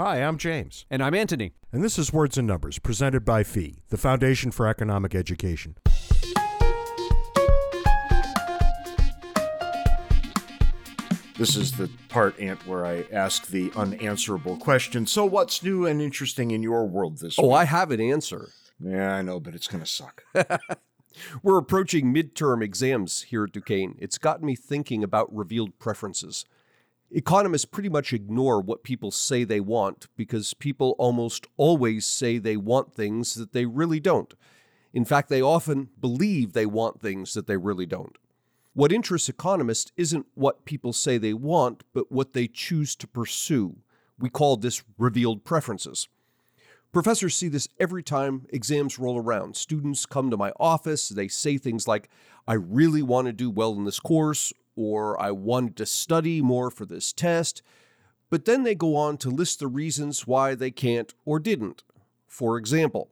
Hi, I'm James. And I'm Anthony. And this is Words and Numbers, presented by FEE, the Foundation for Economic Education. This is the part, Ant, where I ask the unanswerable question. So, what's new and interesting in your world this oh, week? Oh, I have an answer. Yeah, I know, but it's going to suck. We're approaching midterm exams here at Duquesne. It's gotten me thinking about revealed preferences. Economists pretty much ignore what people say they want because people almost always say they want things that they really don't. In fact, they often believe they want things that they really don't. What interests economists isn't what people say they want, but what they choose to pursue. We call this revealed preferences. Professors see this every time exams roll around. Students come to my office, they say things like, I really want to do well in this course, or I wanted to study more for this test. But then they go on to list the reasons why they can't or didn't. For example,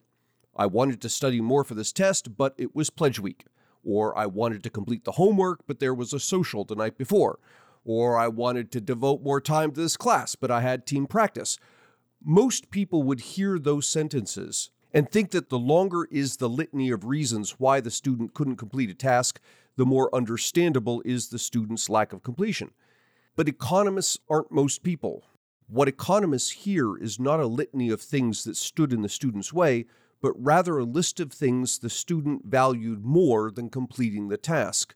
I wanted to study more for this test, but it was pledge week. Or I wanted to complete the homework, but there was a social the night before. Or I wanted to devote more time to this class, but I had team practice. Most people would hear those sentences and think that the longer is the litany of reasons why the student couldn't complete a task, the more understandable is the student's lack of completion. But economists aren't most people. What economists hear is not a litany of things that stood in the student's way, but rather a list of things the student valued more than completing the task.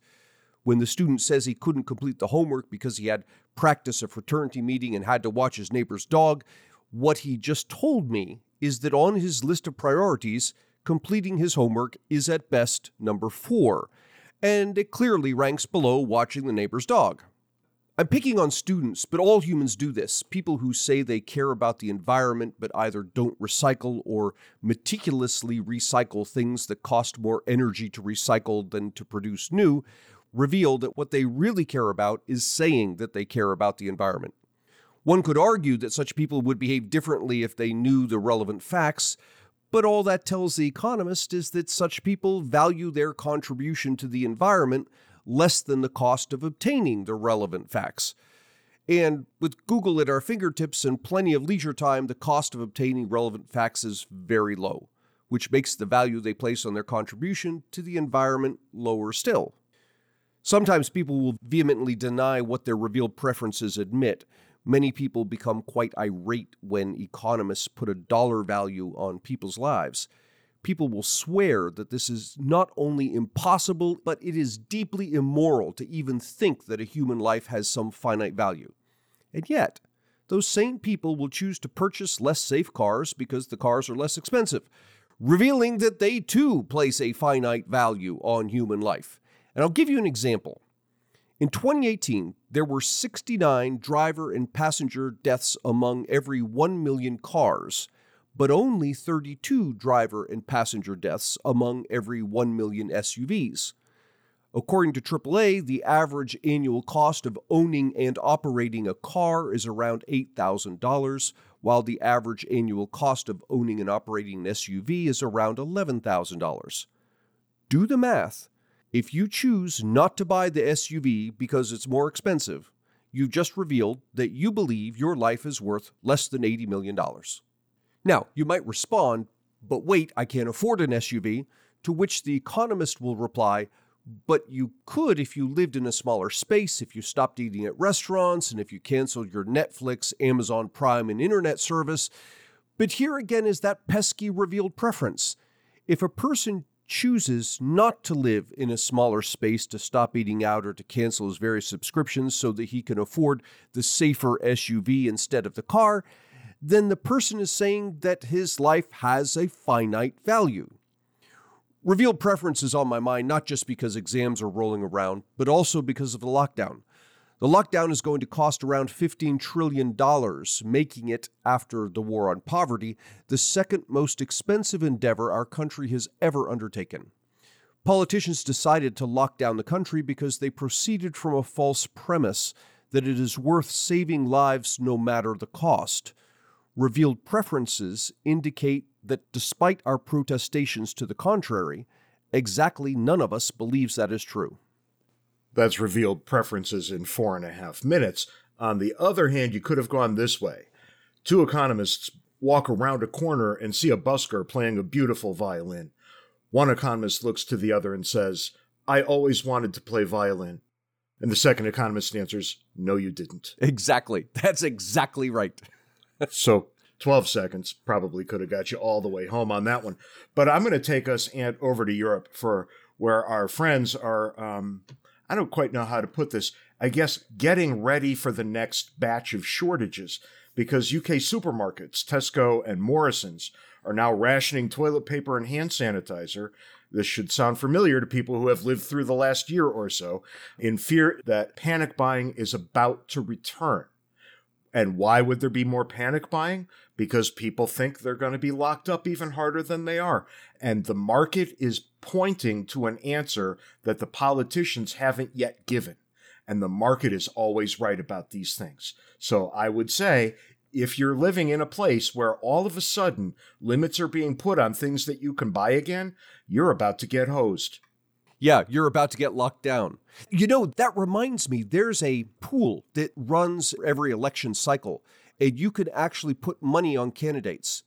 When the student says he couldn't complete the homework because he had practice a fraternity meeting and had to watch his neighbor's dog, what he just told me is that on his list of priorities, completing his homework is at best number four, and it clearly ranks below watching the neighbor's dog. I'm picking on students, but all humans do this. People who say they care about the environment but either don't recycle or meticulously recycle things that cost more energy to recycle than to produce new reveal that what they really care about is saying that they care about the environment. One could argue that such people would behave differently if they knew the relevant facts, but all that tells the economist is that such people value their contribution to the environment less than the cost of obtaining the relevant facts. And with Google at our fingertips and plenty of leisure time, the cost of obtaining relevant facts is very low, which makes the value they place on their contribution to the environment lower still. Sometimes people will vehemently deny what their revealed preferences admit. Many people become quite irate when economists put a dollar value on people's lives people will swear that this is not only impossible, but it is deeply immoral to even think that a human life has some finite value. And yet, those same people will choose to purchase less safe cars because the cars are less expensive, revealing that they too place a finite value on human life. And I'll give you an example. In 2018, there were 69 driver and passenger deaths among every 1 million cars but only 32 driver and passenger deaths among every 1 million SUVs. According to AAA, the average annual cost of owning and operating a car is around $8,000, while the average annual cost of owning and operating an SUV is around $11,000. Do the math. If you choose not to buy the SUV because it's more expensive, you've just revealed that you believe your life is worth less than $80 million. Now, you might respond, but wait, I can't afford an SUV, to which the economist will reply, but you could if you lived in a smaller space, if you stopped eating at restaurants, and if you canceled your Netflix, Amazon Prime, and internet service. But here again is that pesky revealed preference. If a person chooses not to live in a smaller space to stop eating out or to cancel his various subscriptions so that he can afford the safer SUV instead of the car, then the person is saying that his life has a finite value. Revealed preference is on my mind not just because exams are rolling around, but also because of the lockdown. The lockdown is going to cost around $15 trillion, making it, after the war on poverty, the second most expensive endeavor our country has ever undertaken. Politicians decided to lock down the country because they proceeded from a false premise that it is worth saving lives no matter the cost revealed preferences indicate that despite our protestations to the contrary, exactly none of us believes that is true. That's revealed preferences in four and a half minutes. On the other hand, you could have gone this way. Two economists walk around a corner and see a busker playing a beautiful violin. One economist looks to the other and says, I always wanted to play violin. And the second economist answers, No, you didn't. Exactly. That's exactly right. so 12 seconds probably could have got you all the way home on that one. But I'm going to take us and over to Europe for where our friends are. Um, I don't quite know how to put this. I guess getting ready for the next batch of shortages because UK supermarkets, Tesco and Morrisons, are now rationing toilet paper and hand sanitizer. This should sound familiar to people who have lived through the last year or so, in fear that panic buying is about to return. And why would there be more panic buying? Because people think they're going to be locked up even harder than they are. And the market is pointing to an answer that the politicians haven't yet given. And the market is always right about these things. So I would say if you're living in a place where all of a sudden limits are being put on things that you can buy again, you're about to get hosed. Yeah, you're about to get locked down. You know, that reminds me, there's a pool that runs every election cycle, and you can actually put money on candidates.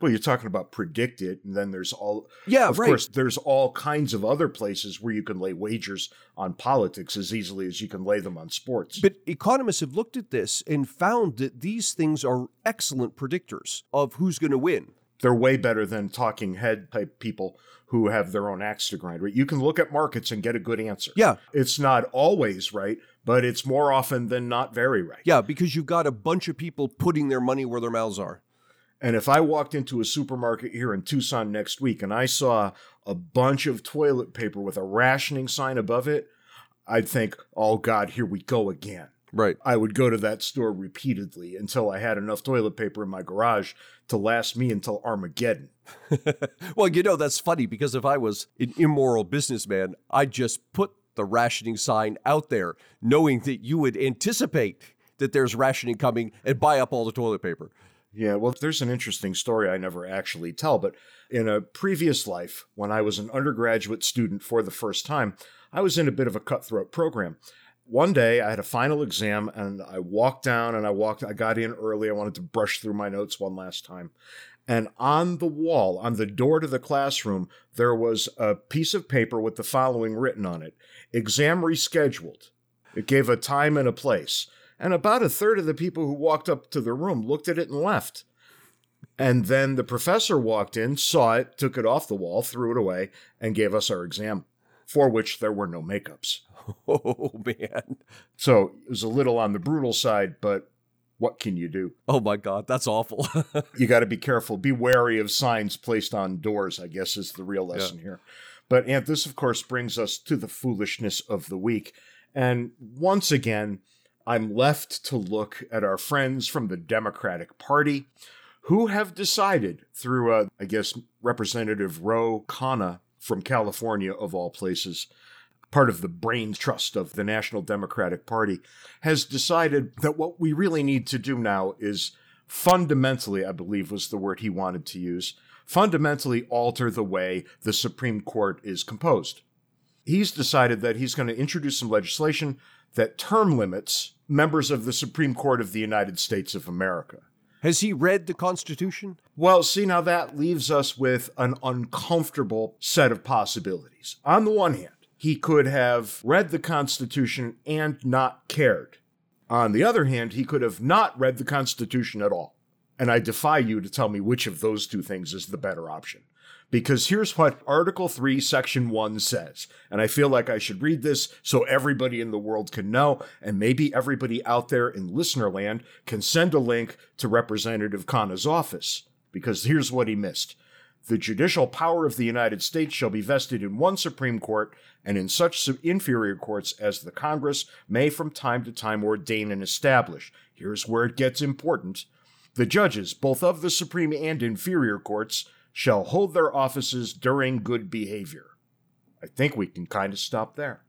Well, you're talking about PredictIt, and then there's all. Yeah, of right. course, there's all kinds of other places where you can lay wagers on politics as easily as you can lay them on sports. But economists have looked at this and found that these things are excellent predictors of who's going to win. They're way better than talking head type people who have their own axe to grind, right? You can look at markets and get a good answer. Yeah. It's not always right, but it's more often than not very right. Yeah, because you've got a bunch of people putting their money where their mouths are. And if I walked into a supermarket here in Tucson next week and I saw a bunch of toilet paper with a rationing sign above it, I'd think, oh God, here we go again. Right. I would go to that store repeatedly until I had enough toilet paper in my garage to last me until Armageddon. well, you know, that's funny because if I was an immoral businessman, I'd just put the rationing sign out there, knowing that you would anticipate that there's rationing coming and buy up all the toilet paper. Yeah, well, there's an interesting story I never actually tell, but in a previous life, when I was an undergraduate student for the first time, I was in a bit of a cutthroat program one day I had a final exam and I walked down and I walked, I got in early. I wanted to brush through my notes one last time. And on the wall, on the door to the classroom, there was a piece of paper with the following written on it Exam rescheduled. It gave a time and a place. And about a third of the people who walked up to the room looked at it and left. And then the professor walked in, saw it, took it off the wall, threw it away, and gave us our exam, for which there were no makeups. Oh, man. So it was a little on the brutal side, but what can you do? Oh, my God. That's awful. you got to be careful. Be wary of signs placed on doors, I guess, is the real lesson yeah. here. But, and this, of course, brings us to the foolishness of the week. And once again, I'm left to look at our friends from the Democratic Party who have decided through, uh, I guess, Representative Ro Khanna from California, of all places, part of the brain trust of the National Democratic Party, has decided that what we really need to do now is fundamentally, I believe was the word he wanted to use, fundamentally alter the way the Supreme Court is composed. He's decided that he's going to introduce some legislation that term limits members of the Supreme Court of the United States of America. Has he read the Constitution? Well, see, now that leaves us with an uncomfortable set of possibilities. On the one hand, he could have read the Constitution and not cared. On the other hand, he could have not read the Constitution at all. And I defy you to tell me which of those two things is the better option. Because here's what Article 3, Section 1 says. And I feel like I should read this so everybody in the world can know, and maybe everybody out there in listener land can send a link to Representative Khanna's office. Because here's what he missed the judicial power of the United States shall be vested in one Supreme Court and in such inferior courts as the Congress may from time to time ordain and establish. Here's where it gets important. The judges, both of the Supreme and inferior courts, shall hold their offices during good behavior. I think we can kind of stop there.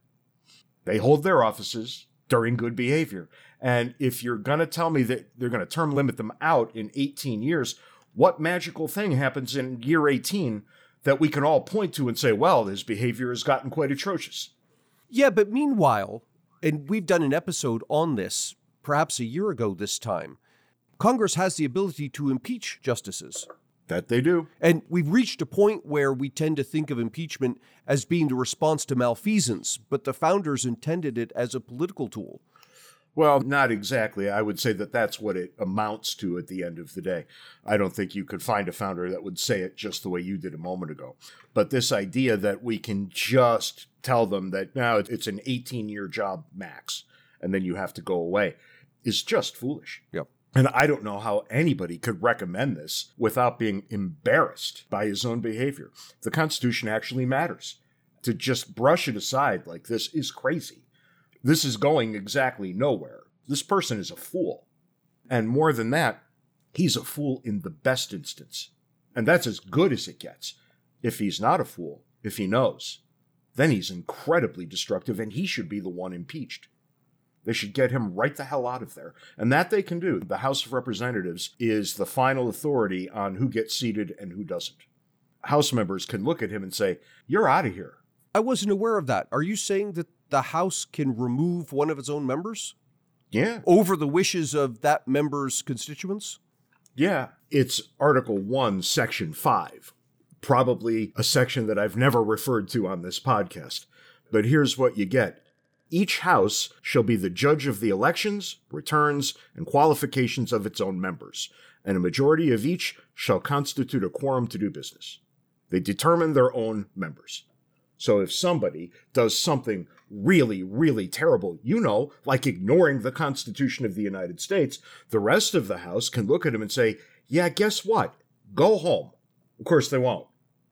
They hold their offices during good behavior. And if you're going to tell me that they're going to term limit them out in 18 years, what magical thing happens in year 18 that we can all point to and say, well, his behavior has gotten quite atrocious? Yeah, but meanwhile, and we've done an episode on this perhaps a year ago this time, Congress has the ability to impeach justices. That they do. And we've reached a point where we tend to think of impeachment as being the response to malfeasance, but the founders intended it as a political tool. Well, not exactly. I would say that that's what it amounts to at the end of the day. I don't think you could find a founder that would say it just the way you did a moment ago. But this idea that we can just tell them that now it's an 18 year job max and then you have to go away is just foolish. Yep. And I don't know how anybody could recommend this without being embarrassed by his own behavior. The Constitution actually matters. To just brush it aside like this is crazy. This is going exactly nowhere. This person is a fool. And more than that, he's a fool in the best instance. And that's as good as it gets. If he's not a fool, if he knows, then he's incredibly destructive and he should be the one impeached. They should get him right the hell out of there. And that they can do. The House of Representatives is the final authority on who gets seated and who doesn't. House members can look at him and say, You're out of here. I wasn't aware of that. Are you saying that the House can remove one of its own members? Yeah. Over the wishes of that member's constituents? Yeah. It's Article 1, Section 5. Probably a section that I've never referred to on this podcast. But here's what you get each House shall be the judge of the elections, returns, and qualifications of its own members, and a majority of each shall constitute a quorum to do business. They determine their own members. So if somebody does something really, really terrible, you know, like ignoring the Constitution of the United States, the rest of the House can look at him and say, yeah, guess what? Go home. Of course, they won't,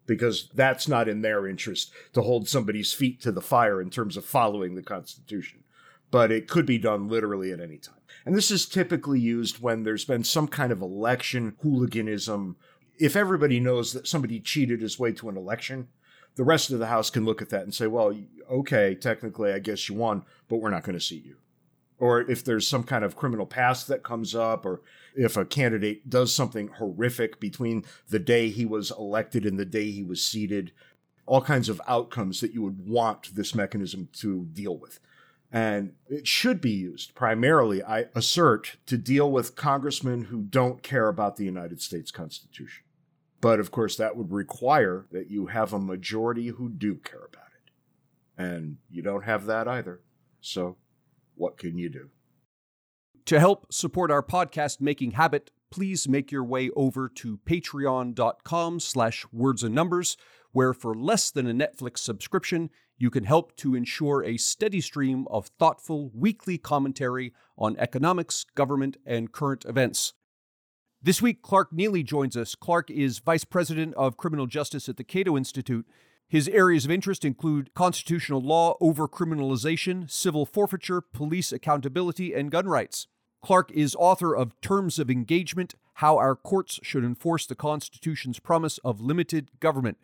because that's not in their interest to hold somebody's feet to the fire in terms of following the Constitution. But it could be done literally at any time. And this is typically used when there's been some kind of election hooliganism. If everybody knows that somebody cheated his way to an election, the rest of the House can look at that and say, well, okay, technically, I guess you won, but we're not going to seat you. Or if there's some kind of criminal past that comes up, or if a candidate does something horrific between the day he was elected and the day he was seated, all kinds of outcomes that you would want this mechanism to deal with. And it should be used primarily, I assert, to deal with congressmen who don't care about the United States Constitution. But of course, that would require that you have a majority who do care about it. And you don't have that either. So, what can you do? To help support our podcast making habit, please make your way over to patreon.com slash words and numbers, where for less than a Netflix subscription, you can help to ensure a steady stream of thoughtful weekly commentary on economics, government, and current events. This week, Clark Neily joins us. Clark is Vice President of Criminal Justice at the Cato Institute. His areas of interest include constitutional law, overcriminalization, civil forfeiture, police accountability, and gun rights. Clark is author of Terms of Engagement How Our Courts Should Enforce the Constitution's Promise of Limited Government.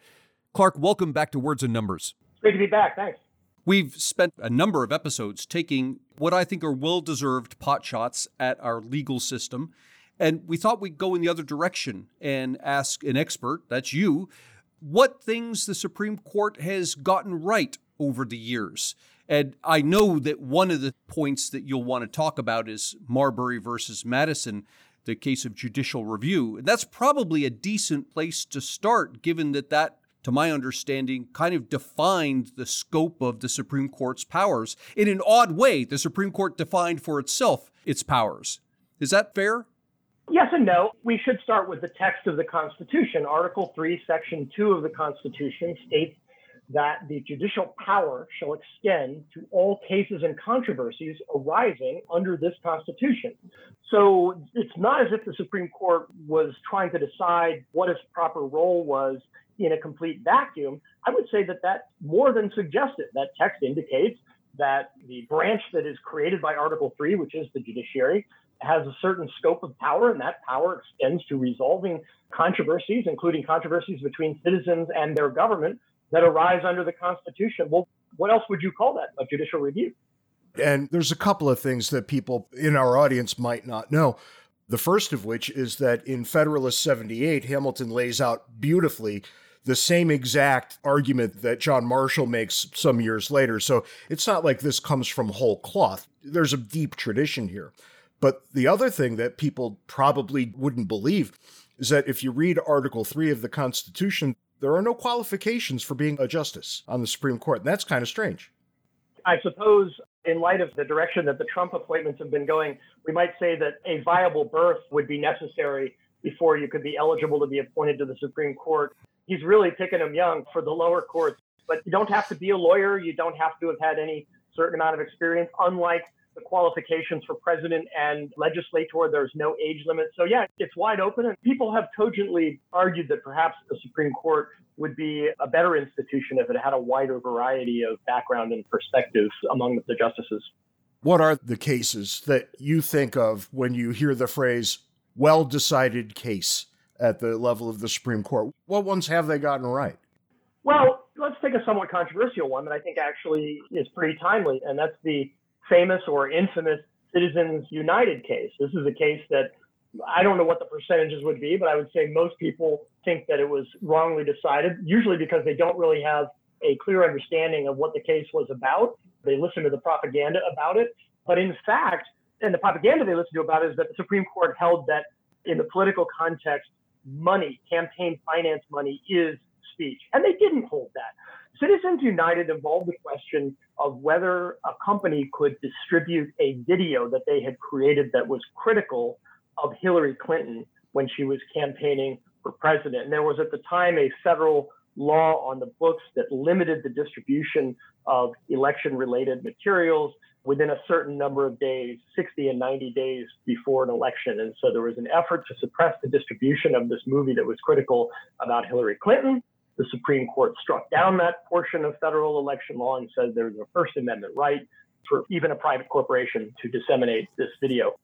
Clark, welcome back to Words and Numbers. Great to be back. Thanks. We've spent a number of episodes taking what I think are well deserved pot shots at our legal system and we thought we'd go in the other direction and ask an expert, that's you, what things the Supreme Court has gotten right over the years. And I know that one of the points that you'll want to talk about is Marbury versus Madison, the case of judicial review. And that's probably a decent place to start, given that that, to my understanding, kind of defined the scope of the Supreme Court's powers. In an odd way, the Supreme Court defined for itself its powers. Is that fair? Yes and no. We should start with the text of the Constitution. Article 3, Section 2 of the Constitution states that the judicial power shall extend to all cases and controversies arising under this Constitution. So it's not as if the Supreme Court was trying to decide what its proper role was in a complete vacuum. I would say that that's more than suggested. That text indicates that the branch that is created by Article 3, which is the judiciary, has a certain scope of power, and that power extends to resolving controversies, including controversies between citizens and their government that arise under the Constitution. Well, what else would you call that? A judicial review. And there's a couple of things that people in our audience might not know. The first of which is that in Federalist 78, Hamilton lays out beautifully the same exact argument that John Marshall makes some years later. So it's not like this comes from whole cloth. There's a deep tradition here. But the other thing that people probably wouldn't believe is that if you read Article 3 of the Constitution, there are no qualifications for being a justice on the Supreme Court. And that's kind of strange. I suppose, in light of the direction that the Trump appointments have been going, we might say that a viable birth would be necessary before you could be eligible to be appointed to the Supreme Court. He's really picking them young for the lower courts, but you don't have to be a lawyer. You don't have to have had any certain amount of experience, unlike the qualifications for president and legislator. There's no age limit. So, yeah, it's wide open. And people have cogently argued that perhaps the Supreme Court would be a better institution if it had a wider variety of background and perspectives among the justices. What are the cases that you think of when you hear the phrase well decided case at the level of the Supreme Court? What ones have they gotten right? Well, let's take a somewhat controversial one that I think actually is pretty timely, and that's the famous or infamous Citizens United case. This is a case that I don't know what the percentages would be, but I would say most people think that it was wrongly decided, usually because they don't really have a clear understanding of what the case was about. They listen to the propaganda about it. But in fact, and the propaganda they listen to about it is that the Supreme Court held that in the political context, money, campaign finance money is speech. And they didn't hold that. Citizens United involved the question of whether a company could distribute a video that they had created that was critical of Hillary Clinton when she was campaigning for president. And there was at the time a federal law on the books that limited the distribution of election related materials within a certain number of days, 60 and 90 days before an election. And so there was an effort to suppress the distribution of this movie that was critical about Hillary Clinton. The Supreme Court struck down that portion of federal election law and said there's a First Amendment right for even a private corporation to disseminate this video.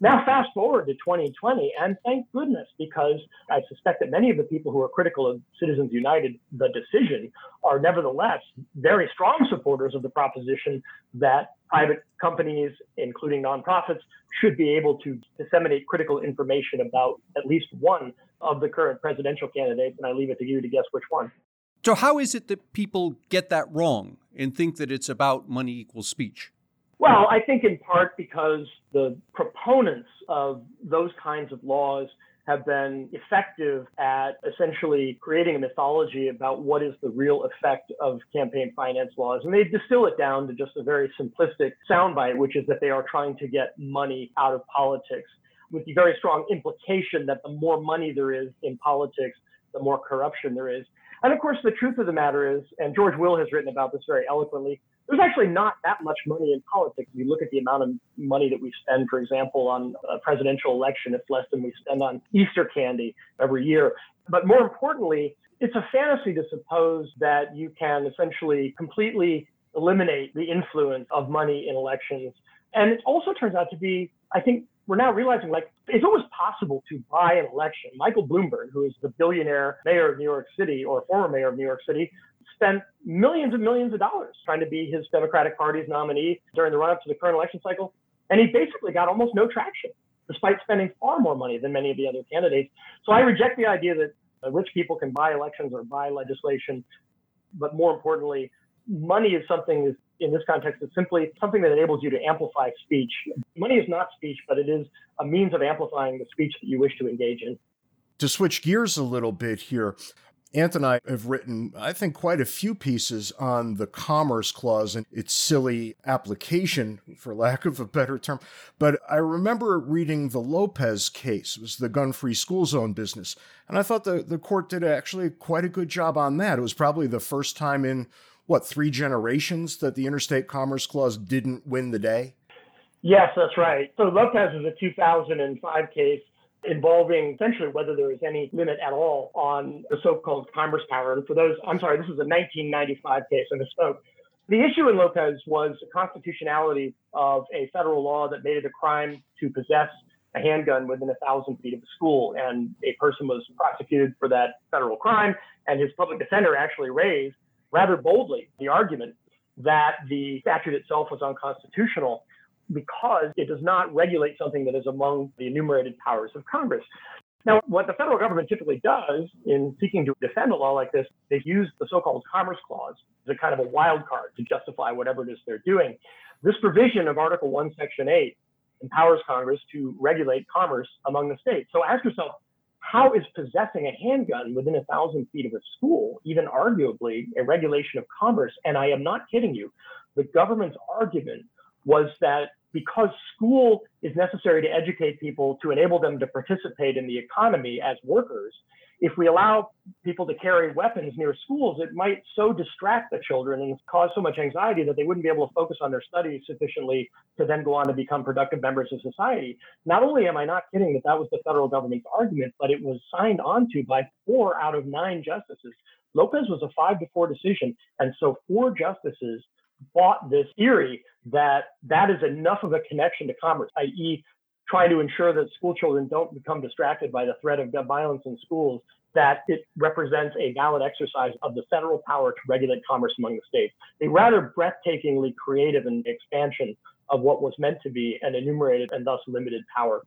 Now, fast forward to 2020, and thank goodness, because I suspect that many of the people who are critical of Citizens United, the decision, are nevertheless very strong supporters of the proposition that private companies, including nonprofits, should be able to disseminate critical information about at least one of the current presidential candidates. And I leave it to you to guess which one. So, how is it that people get that wrong and think that it's about money equals speech? Well, I think in part because the proponents of those kinds of laws have been effective at essentially creating a mythology about what is the real effect of campaign finance laws. And they distill it down to just a very simplistic soundbite, which is that they are trying to get money out of politics, with the very strong implication that the more money there is in politics, the more corruption there is. And of course, the truth of the matter is, and George Will has written about this very eloquently, there's actually not that much money in politics. If you look at the amount of money that we spend, for example, on a presidential election, it's less than we spend on Easter candy every year. But more importantly, it's a fantasy to suppose that you can essentially completely eliminate the influence of money in elections. And it also turns out to be, I think, we're now realizing like if it was possible to buy an election, Michael Bloomberg, who is the billionaire mayor of New York City or former mayor of New York City, spent millions and millions of dollars trying to be his Democratic Party's nominee during the run up to the current election cycle. And he basically got almost no traction, despite spending far more money than many of the other candidates. So I reject the idea that uh, rich people can buy elections or buy legislation. But more importantly, money is something in this context is simply something that enables you to amplify speech. Money is not speech, but it is a means of amplifying the speech that you wish to engage in. To switch gears a little bit here, Ant and I have written, I think, quite a few pieces on the Commerce Clause and its silly application, for lack of a better term. But I remember reading the Lopez case, it was the gun free school zone business. And I thought the, the court did actually quite a good job on that. It was probably the first time in, what, three generations that the Interstate Commerce Clause didn't win the day? Yes, that's right. So Lopez is a 2005 case involving essentially whether there is any limit at all on the so-called commerce power. And for those, I'm sorry, this is a 1995 case, I misspoke. The issue in Lopez was the constitutionality of a federal law that made it a crime to possess a handgun within a thousand feet of a school. And a person was prosecuted for that federal crime. And his public defender actually raised rather boldly the argument that the statute itself was unconstitutional because it does not regulate something that is among the enumerated powers of Congress. Now, what the federal government typically does in seeking to defend a law like this, they use the so-called Commerce Clause as a kind of a wild card to justify whatever it is they're doing. This provision of Article 1, Section 8 empowers Congress to regulate commerce among the states. So ask yourself, how is possessing a handgun within a thousand feet of a school even arguably a regulation of commerce? And I am not kidding you. The government's argument was that because school is necessary to educate people to enable them to participate in the economy as workers, if we allow people to carry weapons near schools, it might so distract the children and cause so much anxiety that they wouldn't be able to focus on their studies sufficiently to then go on to become productive members of society. Not only am I not kidding that that was the federal government's argument, but it was signed onto by four out of nine justices. Lopez was a five to four decision. And so four justices bought this theory that that is enough of a connection to commerce, i.e., trying to ensure that school children don't become distracted by the threat of gun violence in schools, that it represents a valid exercise of the federal power to regulate commerce among the states. A rather breathtakingly creative expansion of what was meant to be an enumerated and thus limited power.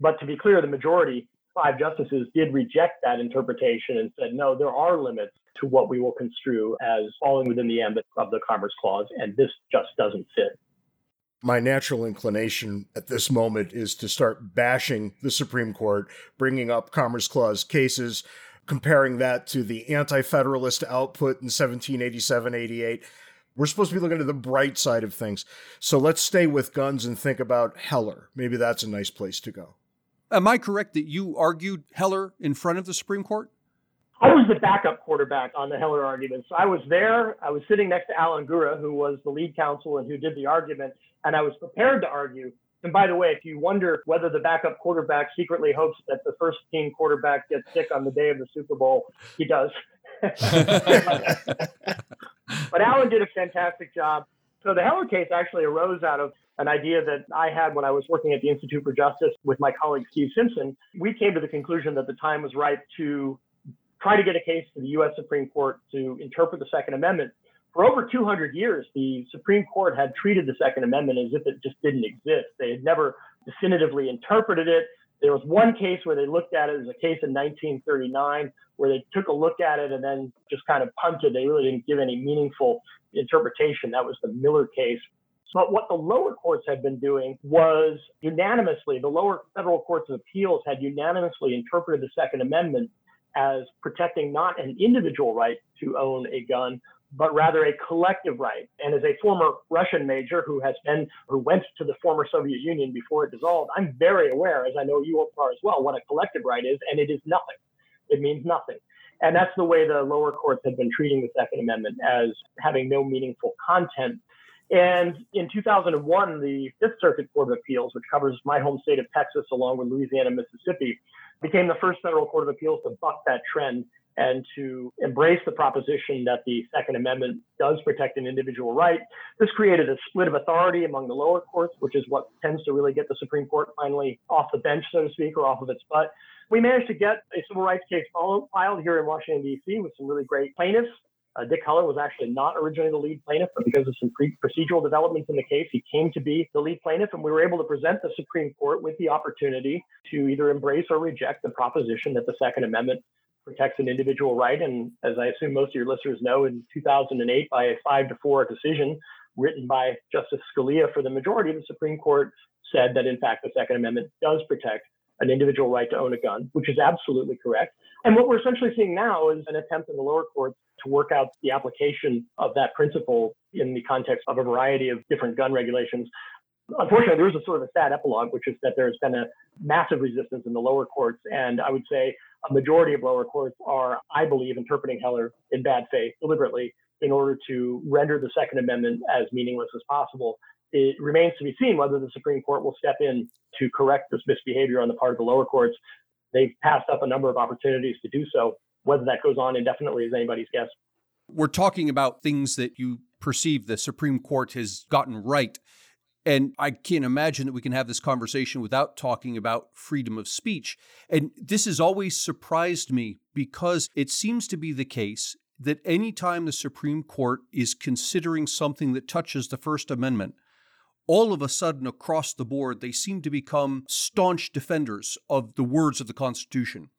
But to be clear, the majority, five justices, did reject that interpretation and said, no, there are limits to what we will construe as falling within the ambit of the Commerce Clause, and this just doesn't fit my natural inclination at this moment is to start bashing the Supreme Court, bringing up Commerce Clause cases, comparing that to the anti federalist output in 1787 88. We're supposed to be looking at the bright side of things. So let's stay with guns and think about Heller. Maybe that's a nice place to go. Am I correct that you argued Heller in front of the Supreme Court? I was the backup quarterback on the Heller argument. So I was there. I was sitting next to Alan Gura, who was the lead counsel and who did the argument and I was prepared to argue. And by the way, if you wonder whether the backup quarterback secretly hopes that the first team quarterback gets sick on the day of the Super Bowl, he does. but Alan did a fantastic job. So the Heller case actually arose out of an idea that I had when I was working at the Institute for Justice with my colleague Steve Simpson. We came to the conclusion that the time was right to try to get a case to the U.S. Supreme Court to interpret the Second Amendment for over 200 years, the Supreme Court had treated the Second Amendment as if it just didn't exist. They had never definitively interpreted it. There was one case where they looked at it as a case in 1939 where they took a look at it and then just kind of punted. They really didn't give any meaningful interpretation. That was the Miller case. But what the lower courts had been doing was unanimously, the lower federal courts of appeals had unanimously interpreted the Second Amendment as protecting not an individual right to own a gun, but rather a collective right. And as a former Russian major who has been, who went to the former Soviet Union before it dissolved, I'm very aware, as I know you are as well, what a collective right is, and it is nothing. It means nothing. And that's the way the lower courts have been treating the Second Amendment as having no meaningful content. And in 2001, the Fifth Circuit Court of Appeals, which covers my home state of Texas along with Louisiana, and Mississippi, became the first federal court of appeals to buck that trend and to embrace the proposition that the Second Amendment does protect an individual right. This created a split of authority among the lower courts, which is what tends to really get the Supreme Court finally off the bench, so to speak, or off of its butt. We managed to get a civil rights case filed here in Washington, D.C., with some really great plaintiffs. Uh, Dick Heller was actually not originally the lead plaintiff, but because of some pre- procedural developments in the case, he came to be the lead plaintiff, and we were able to present the Supreme Court with the opportunity to either embrace or reject the proposition that the Second Amendment protects an individual right. And as I assume most of your listeners know, in 2008, by a five to four decision written by Justice Scalia for the majority, the Supreme Court said that in fact the Second Amendment does protect an individual right to own a gun, which is absolutely correct. And what we're essentially seeing now is an attempt in the lower courts to work out the application of that principle in the context of a variety of different gun regulations. Unfortunately, there is a sort of a sad epilogue, which is that there's been a massive resistance in the lower courts. And I would say a majority of lower courts are, I believe, interpreting Heller in bad faith deliberately in order to render the Second Amendment as meaningless as possible. It remains to be seen whether the Supreme Court will step in to correct this misbehavior on the part of the lower courts. They've passed up a number of opportunities to do so. Whether that goes on indefinitely is anybody's guess. We're talking about things that you perceive the Supreme Court has gotten right. And I can't imagine that we can have this conversation without talking about freedom of speech. And this has always surprised me because it seems to be the case that anytime the Supreme Court is considering something that touches the First Amendment, all of a sudden across the board, they seem to become staunch defenders of the words of the Constitution.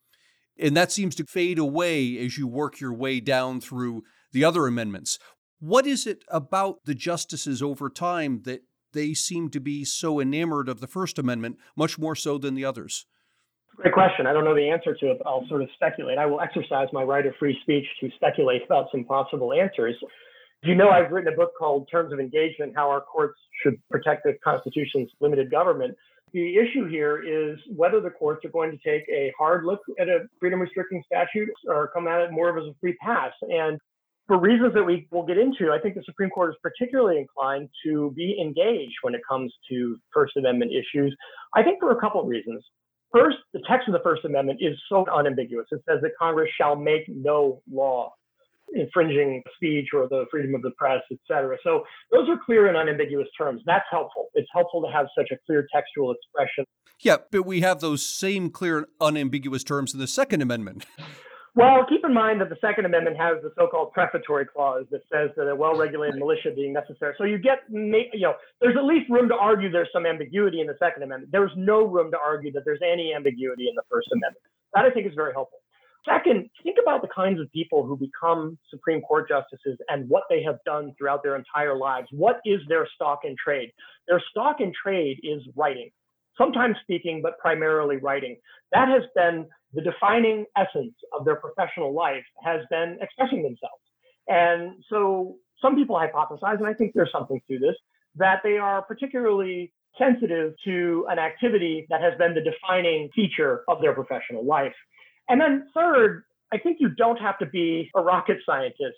And that seems to fade away as you work your way down through the other amendments. What is it about the justices over time that they seem to be so enamored of the First Amendment, much more so than the others? Great question. I don't know the answer to it, but I'll sort of speculate. I will exercise my right of free speech to speculate about some possible answers. You know, I've written a book called Terms of Engagement How Our Courts Should Protect the Constitution's Limited Government. The issue here is whether the courts are going to take a hard look at a freedom restricting statute or come at it more of as a free pass. And for reasons that we will get into, I think the Supreme Court is particularly inclined to be engaged when it comes to First Amendment issues. I think for a couple of reasons. First, the text of the First Amendment is so unambiguous. It says that Congress shall make no law infringing speech or the freedom of the press, et cetera. So those are clear and unambiguous terms. That's helpful. It's helpful to have such a clear textual expression. Yeah, but we have those same clear and unambiguous terms in the Second Amendment. Well, keep in mind that the Second Amendment has the so-called prefatory clause that says that a well-regulated militia being necessary. So you get, you know, there's at least room to argue there's some ambiguity in the Second Amendment. There's no room to argue that there's any ambiguity in the First Amendment. That I think is very helpful. Second, think about the kinds of people who become Supreme Court justices and what they have done throughout their entire lives. What is their stock in trade? Their stock in trade is writing, sometimes speaking, but primarily writing. That has been the defining essence of their professional life has been expressing themselves. And so some people hypothesize, and I think there's something to this, that they are particularly sensitive to an activity that has been the defining feature of their professional life. And then third, I think you don't have to be a rocket scientist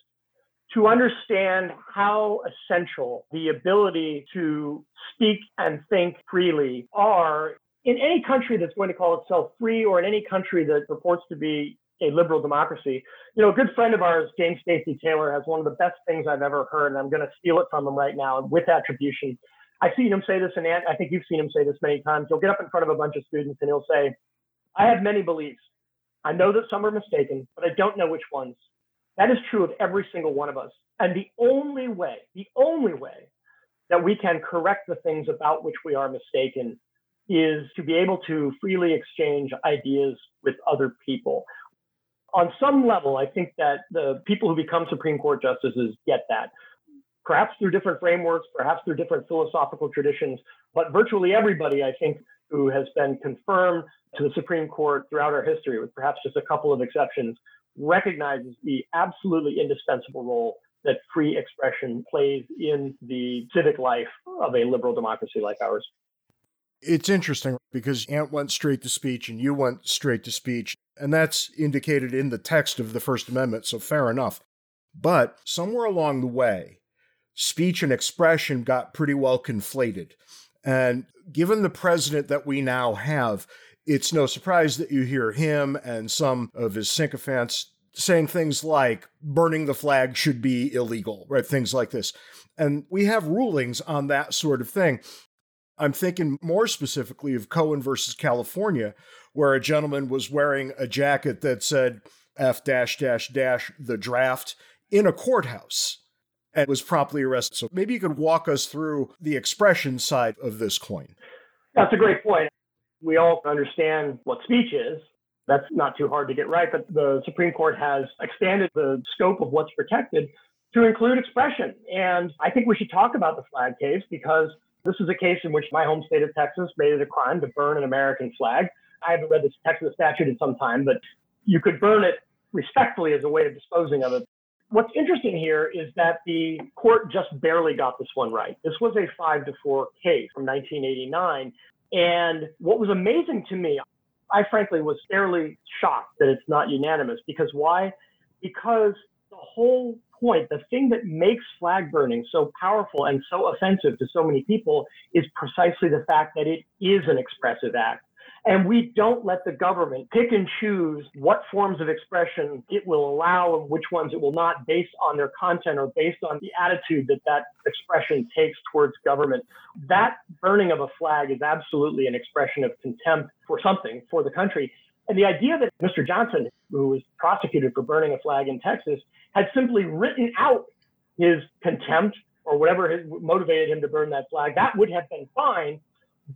to understand how essential the ability to speak and think freely are in any country that's going to call itself free or in any country that purports to be a liberal democracy. You know, a good friend of ours, James Stacy Taylor, has one of the best things I've ever heard, and I'm going to steal it from him right now with attribution. I've seen him say this, and I think you've seen him say this many times. He'll get up in front of a bunch of students and he'll say, I have many beliefs. I know that some are mistaken, but I don't know which ones. That is true of every single one of us. And the only way, the only way that we can correct the things about which we are mistaken is to be able to freely exchange ideas with other people. On some level, I think that the people who become Supreme Court justices get that. Perhaps through different frameworks, perhaps through different philosophical traditions, but virtually everybody, I think, who has been confirmed to the Supreme Court throughout our history, with perhaps just a couple of exceptions, recognizes the absolutely indispensable role that free expression plays in the civic life of a liberal democracy like ours. It's interesting because Ant went straight to speech and you went straight to speech, and that's indicated in the text of the First Amendment, so fair enough. But somewhere along the way, speech and expression got pretty well conflated. And given the president that we now have, it's no surprise that you hear him and some of his sycophants saying things like burning the flag should be illegal, right? Things like this. And we have rulings on that sort of thing. I'm thinking more specifically of Cohen versus California, where a gentleman was wearing a jacket that said F dash dash dash the draft in a courthouse and was promptly arrested. So maybe you could walk us through the expression side of this coin. That's a great point. We all understand what speech is. That's not too hard to get right, but the Supreme Court has expanded the scope of what's protected to include expression. And I think we should talk about the flag case because this is a case in which my home state of Texas made it a crime to burn an American flag. I haven't read the Texas statute in some time, but you could burn it respectfully as a way of disposing of it. What's interesting here is that the court just barely got this one right. This was a five to four case from 1989. And what was amazing to me, I frankly was fairly shocked that it's not unanimous because why? Because the whole point, the thing that makes flag burning so powerful and so offensive to so many people is precisely the fact that it is an expressive act. And we don't let the government pick and choose what forms of expression it will allow and which ones it will not based on their content or based on the attitude that that expression takes towards government. That burning of a flag is absolutely an expression of contempt for something, for the country. And the idea that Mr. Johnson, who was prosecuted for burning a flag in Texas, had simply written out his contempt or whatever motivated him to burn that flag, that would have been fine.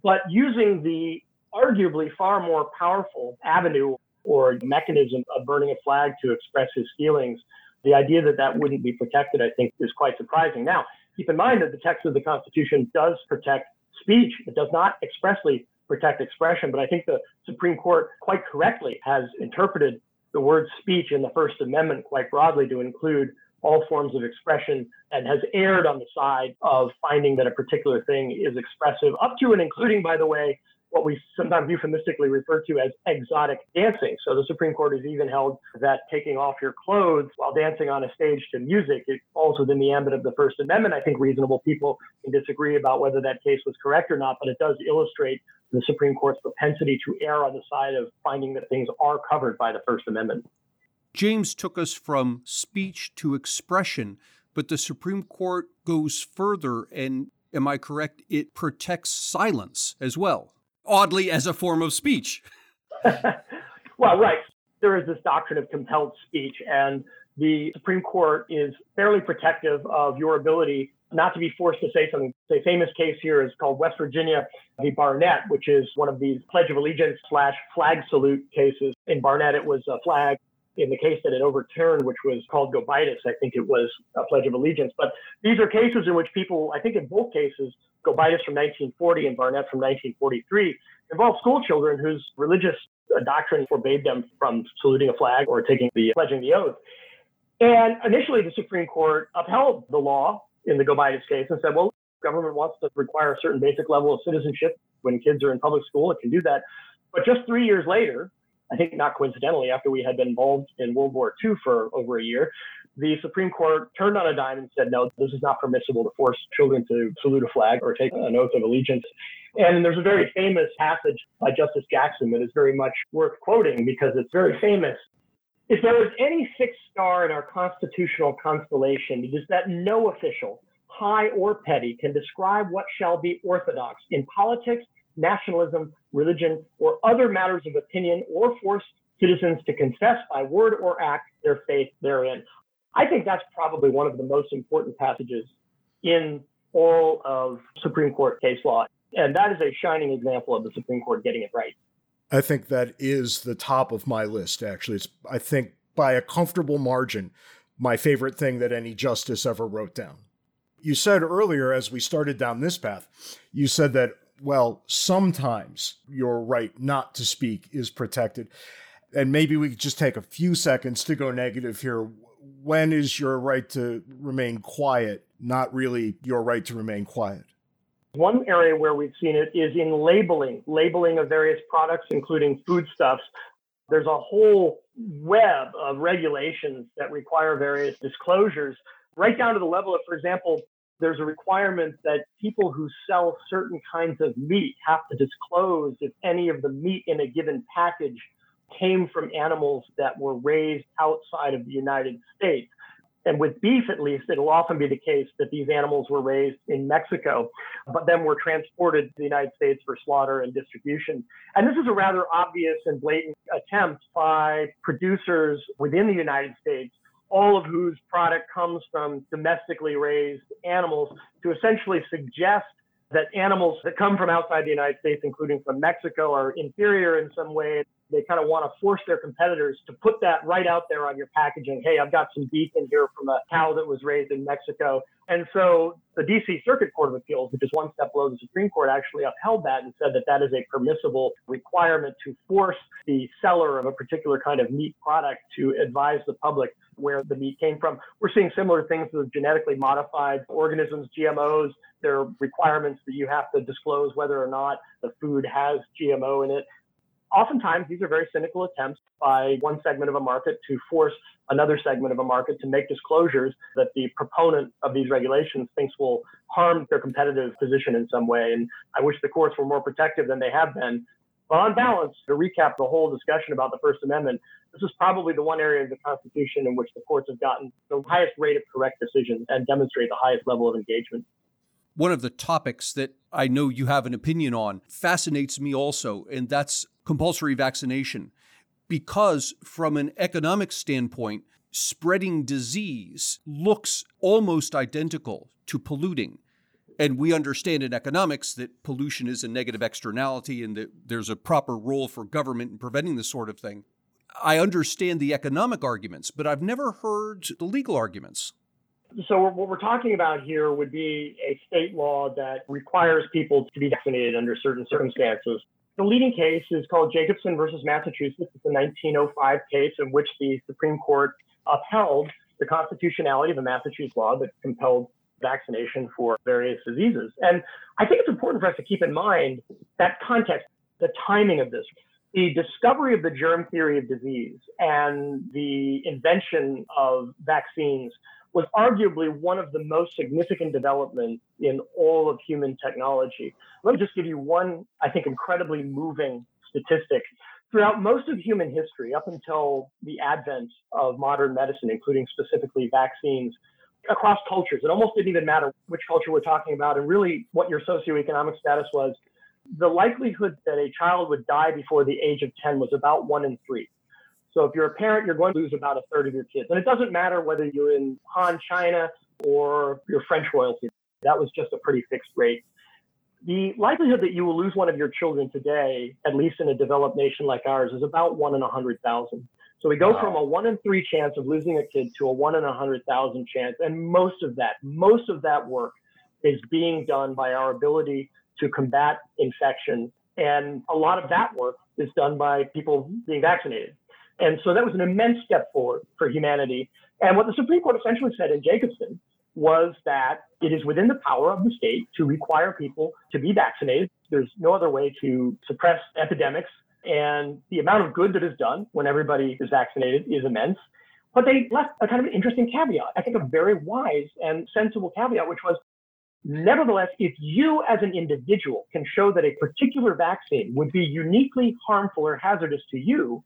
But using the arguably far more powerful avenue or mechanism of burning a flag to express his feelings, the idea that that wouldn't be protected, I think, is quite surprising. Now, keep in mind that the text of the Constitution does protect speech. It does not expressly protect expression, but I think the Supreme Court quite correctly has interpreted the word speech in the First Amendment quite broadly to include all forms of expression and has erred on the side of finding that a particular thing is expressive, up to and including, by the way, what we sometimes euphemistically refer to as exotic dancing. So the Supreme Court has even held that taking off your clothes while dancing on a stage to music, it falls within the ambit of the First Amendment. I think reasonable people can disagree about whether that case was correct or not, but it does illustrate the Supreme Court's propensity to err on the side of finding that things are covered by the First Amendment. James took us from speech to expression, but the Supreme Court goes further and am I correct? It protects silence as well oddly as a form of speech. well, right. There is this doctrine of compelled speech, and the Supreme Court is fairly protective of your ability not to be forced to say something. The famous case here is called West Virginia v. Barnette, which is one of these Pledge of Allegiance slash flag salute cases. In Barnette, it was a flag. In the case that it overturned, which was called Gobitis, I think it was a Pledge of Allegiance. But these are cases in which people, I think in both cases, Gobitis from 1940 and Barnette from 1943 involved school children whose religious doctrine forbade them from saluting a flag or taking the pledging the oath. And initially, the Supreme Court upheld the law in the Gobitis case and said, well, government wants to require a certain basic level of citizenship when kids are in public school, it can do that. But just three years later, I think not coincidentally, after we had been involved in World War II for over a year, the Supreme Court turned on a dime and said, no, this is not permissible to force children to salute a flag or take an oath of allegiance. And there's a very famous passage by Justice Jackson that is very much worth quoting because it's very famous. If there is any fixed star in our constitutional constellation, it is that no official, high or petty, can describe what shall be orthodox in politics, nationalism, religion, or other matters of opinion, or force citizens to confess by word or act their faith therein. I think that's probably one of the most important passages in all of Supreme Court case law. And that is a shining example of the Supreme Court getting it right. I think that is the top of my list, actually. It's, I think, by a comfortable margin, my favorite thing that any justice ever wrote down. You said earlier, as we started down this path, you said that, well, sometimes your right not to speak is protected. And maybe we could just take a few seconds to go negative here when is your right to remain quiet not really your right to remain quiet? One area where we've seen it is in labeling, labeling of various products, including foodstuffs. There's a whole web of regulations that require various disclosures, right down to the level of, for example, there's a requirement that people who sell certain kinds of meat have to disclose if any of the meat in a given package came from animals that were raised outside of the United States. And with beef, at least, it'll often be the case that these animals were raised in Mexico, but then were transported to the United States for slaughter and distribution. And this is a rather obvious and blatant attempt by producers within the United States, all of whose product comes from domestically raised animals, to essentially suggest that animals that come from outside the United States, including from Mexico, are inferior in some way they kind of want to force their competitors to put that right out there on your packaging. Hey, I've got some beef in here from a cow that was raised in Mexico. And so the DC Circuit Court of Appeals, which is one step below the Supreme Court, actually upheld that and said that that is a permissible requirement to force the seller of a particular kind of meat product to advise the public where the meat came from. We're seeing similar things with genetically modified organisms, GMOs. There are requirements that you have to disclose whether or not the food has GMO in it oftentimes these are very cynical attempts by one segment of a market to force another segment of a market to make disclosures that the proponent of these regulations thinks will harm their competitive position in some way. And I wish the courts were more protective than they have been. But on balance, to recap the whole discussion about the First Amendment, this is probably the one area of the Constitution in which the courts have gotten the highest rate of correct decisions and demonstrate the highest level of engagement. One of the topics that I know you have an opinion on fascinates me also, and that's compulsory vaccination. Because, from an economic standpoint, spreading disease looks almost identical to polluting. And we understand in economics that pollution is a negative externality and that there's a proper role for government in preventing this sort of thing. I understand the economic arguments, but I've never heard the legal arguments. So what we're talking about here would be a state law that requires people to be vaccinated under certain circumstances. The leading case is called Jacobson versus Massachusetts. It's a 1905 case in which the Supreme Court upheld the constitutionality of a Massachusetts law that compelled vaccination for various diseases. And I think it's important for us to keep in mind that context, the timing of this. The discovery of the germ theory of disease and the invention of vaccines was arguably one of the most significant developments in all of human technology. Let me just give you one, I think, incredibly moving statistic. Throughout most of human history, up until the advent of modern medicine, including specifically vaccines, across cultures. It almost didn't even matter which culture we're talking about and really what your socioeconomic status was. The likelihood that a child would die before the age of 10 was about one in three. So if you're a parent, you're going to lose about a third of your kids. And it doesn't matter whether you're in Han, China, or you're French royalty. That was just a pretty fixed rate. The likelihood that you will lose one of your children today, at least in a developed nation like ours, is about one in a hundred thousand. So we go wow. from a one in three chance of losing a kid to a one in a hundred thousand chance. And most of that, most of that work is being done by our ability to combat infection. And a lot of that work is done by people being vaccinated. And so that was an immense step forward for humanity. And what the Supreme Court essentially said in Jacobson was that it is within the power of the state to require people to be vaccinated. There's no other way to suppress epidemics and the amount of good that is done when everybody is vaccinated is immense. But they left a kind of an interesting caveat, I think a very wise and sensible caveat, which was nevertheless, if you as an individual can show that a particular vaccine would be uniquely harmful or hazardous to you,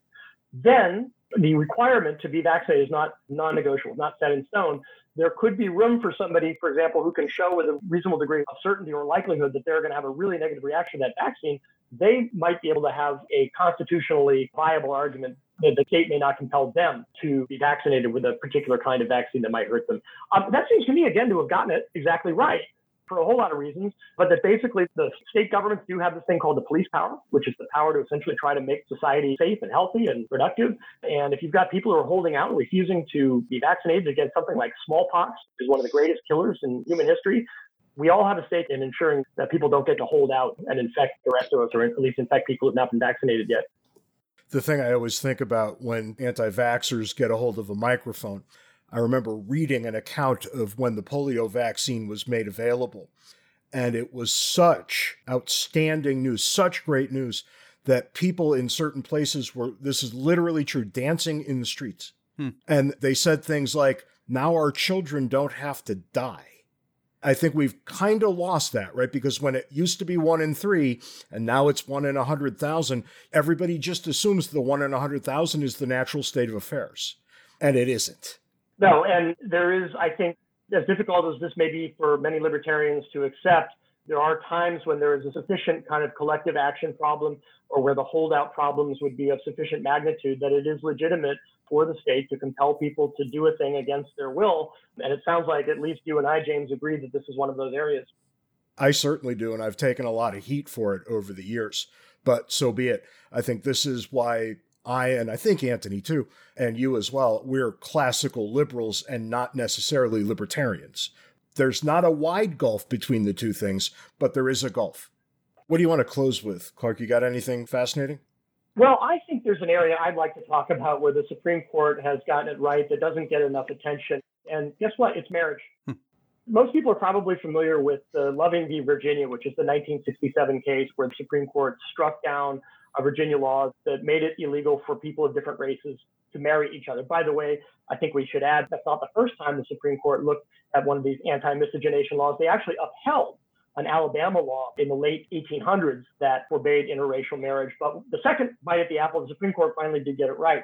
then the requirement to be vaccinated is not non-negotiable, not set in stone. There could be room for somebody, for example, who can show with a reasonable degree of certainty or likelihood that they're going to have a really negative reaction to that vaccine they might be able to have a constitutionally viable argument that the state may not compel them to be vaccinated with a particular kind of vaccine that might hurt them. Um, that seems to me, again, to have gotten it exactly right for a whole lot of reasons, but that basically the state governments do have this thing called the police power, which is the power to essentially try to make society safe and healthy and productive. And if you've got people who are holding out and refusing to be vaccinated against something like smallpox, which is one of the greatest killers in human history, we all have a stake in ensuring that people don't get to hold out and infect the rest of us, or at least infect people who have not been vaccinated yet. The thing I always think about when anti vaxxers get a hold of a microphone, I remember reading an account of when the polio vaccine was made available. And it was such outstanding news, such great news that people in certain places were, this is literally true, dancing in the streets. Hmm. And they said things like, now our children don't have to die. I think we've kind of lost that, right? Because when it used to be one in three and now it's one in a hundred thousand, everybody just assumes the one in a hundred thousand is the natural state of affairs. And it isn't. No, and there is, I think, as difficult as this may be for many libertarians to accept, there are times when there is a sufficient kind of collective action problem or where the holdout problems would be of sufficient magnitude that it is legitimate for the state to compel people to do a thing against their will. And it sounds like at least you and I, James, agree that this is one of those areas. I certainly do. And I've taken a lot of heat for it over the years, but so be it. I think this is why I, and I think Anthony too, and you as well, we're classical liberals and not necessarily libertarians. There's not a wide gulf between the two things, but there is a gulf. What do you want to close with? Clark, you got anything fascinating? Well, I think there's an area I'd like to talk about where the Supreme Court has gotten it right that doesn't get enough attention. And guess what? It's marriage. Hmm. Most people are probably familiar with the Loving v. Virginia, which is the 1967 case where the Supreme Court struck down a Virginia law that made it illegal for people of different races to marry each other. By the way, I think we should add that's not the first time the Supreme Court looked at one of these anti miscegenation laws. They actually upheld an Alabama law in the late 1800s that forbade interracial marriage. But the second bite at the apple, the Supreme Court finally did get it right.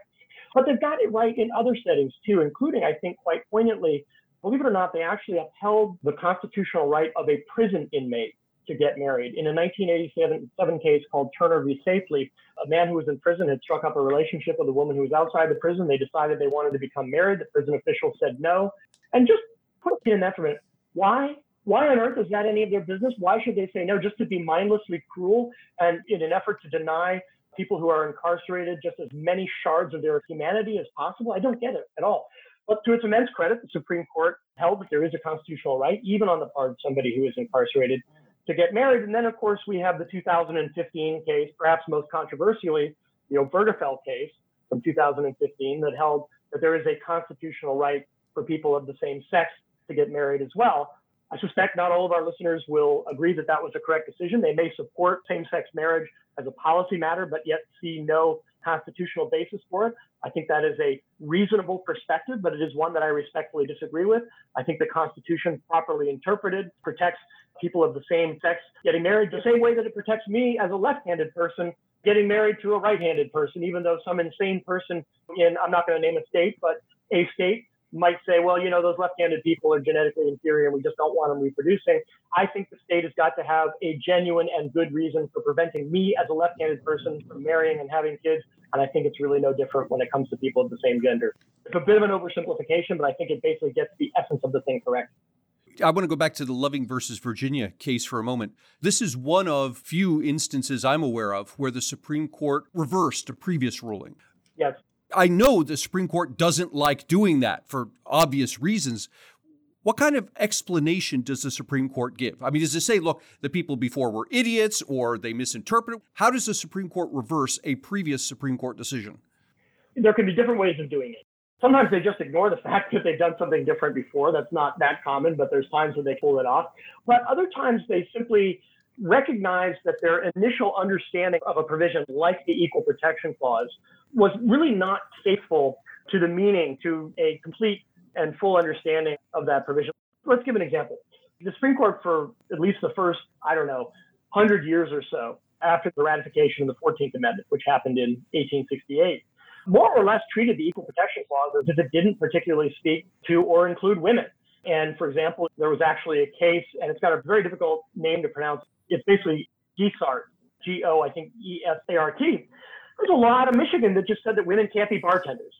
But they've got it right in other settings too, including, I think, quite poignantly, believe it or not, they actually upheld the constitutional right of a prison inmate to get married. In a 1987 case called Turner v. Safley, a man who was in prison had struck up a relationship with a woman who was outside the prison. They decided they wanted to become married. The prison official said no. And just put in that for a minute. Why? Why on earth is that any of their business? Why should they say no just to be mindlessly cruel and in an effort to deny people who are incarcerated just as many shards of their humanity as possible? I don't get it at all. But to its immense credit, the Supreme Court held that there is a constitutional right, even on the part of somebody who is incarcerated, to get married. And then, of course, we have the 2015 case, perhaps most controversially, the Obergefell case from 2015, that held that there is a constitutional right for people of the same sex to get married as well. I suspect not all of our listeners will agree that that was a correct decision. They may support same sex marriage as a policy matter, but yet see no constitutional basis for it. I think that is a reasonable perspective, but it is one that I respectfully disagree with. I think the Constitution, properly interpreted, protects people of the same sex getting married the same way that it protects me as a left handed person getting married to a right handed person, even though some insane person in, I'm not going to name a state, but a state might say, well, you know, those left-handed people are genetically inferior and we just don't want them reproducing. I think the state has got to have a genuine and good reason for preventing me as a left-handed person from marrying and having kids. And I think it's really no different when it comes to people of the same gender. It's a bit of an oversimplification, but I think it basically gets the essence of the thing correct. I want to go back to the Loving versus Virginia case for a moment. This is one of few instances I'm aware of where the Supreme Court reversed a previous ruling. Yes. I know the Supreme Court doesn't like doing that for obvious reasons. What kind of explanation does the Supreme Court give? I mean, does it say, look, the people before were idiots or they misinterpreted? How does the Supreme Court reverse a previous Supreme Court decision? There can be different ways of doing it. Sometimes they just ignore the fact that they've done something different before. That's not that common, but there's times when they pull it off. But other times they simply recognize that their initial understanding of a provision like the Equal Protection Clause was really not faithful to the meaning, to a complete and full understanding of that provision. Let's give an example. The Supreme Court, for at least the first, I don't know, 100 years or so after the ratification of the 14th Amendment, which happened in 1868, more or less treated the Equal Protection Clause as if it didn't particularly speak to or include women. And for example, there was actually a case, and it's got a very difficult name to pronounce. It's basically Goesaert, G O, I think E S A R T. There's a lot of Michigan that just said that women can't be bartenders.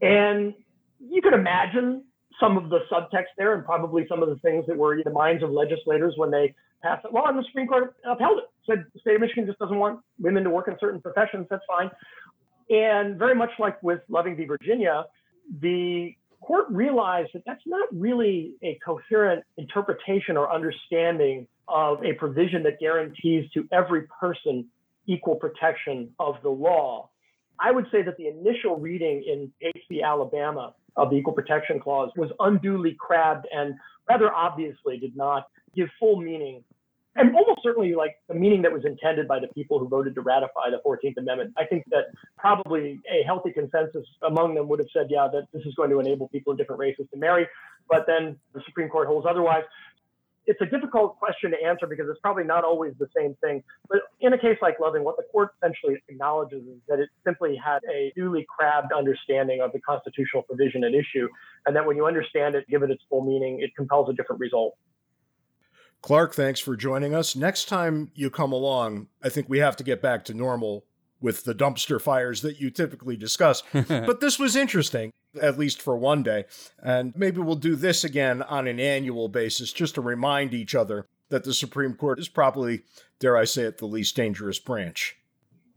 And you could imagine some of the subtext there and probably some of the things that were in the minds of legislators when they passed it law, and the Supreme Court upheld it. Said the state of Michigan just doesn't want women to work in certain professions. That's fine. And very much like with Loving v. Virginia, the court realized that that's not really a coherent interpretation or understanding of a provision that guarantees to every person equal protection of the law. I would say that the initial reading in HB Alabama of the Equal Protection Clause was unduly crabbed and rather obviously did not give full meaning and almost certainly like the meaning that was intended by the people who voted to ratify the 14th Amendment. I think that probably a healthy consensus among them would have said, yeah, that this is going to enable people of different races to marry. But then the Supreme Court holds otherwise. It's a difficult question to answer because it's probably not always the same thing. But in a case like Loving, what the court essentially acknowledges is that it simply had a duly crabbed understanding of the constitutional provision at issue, and that when you understand it, give it its full meaning, it compels a different result. Clark, thanks for joining us. Next time you come along, I think we have to get back to normal with the dumpster fires that you typically discuss. but this was interesting, at least for one day. And maybe we'll do this again on an annual basis just to remind each other that the Supreme Court is probably, dare I say it, the least dangerous branch.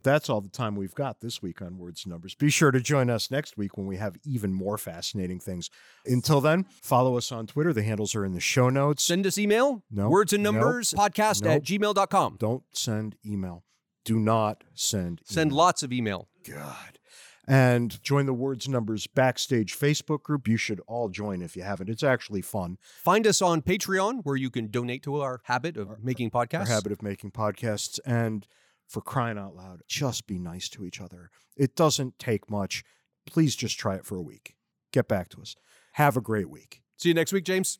That's all the time we've got this week on Words and Numbers. Be sure to join us next week when we have even more fascinating things. Until then, follow us on Twitter. The handles are in the show notes. Send us email. No. Words and Numbers Nope. podcast Nope. at gmail.com. Don't send email. Do not send Send lots of email. God. And join the Words Numbers Backstage Facebook group. You should all join if you haven't. It's actually fun. Find us on Patreon where you can donate to our habit of making podcasts. Our habit of making podcasts. And for crying out loud, just be nice to each other. It doesn't take much. Please just try it for a week. Get back to us. Have a great week. See you next week, James.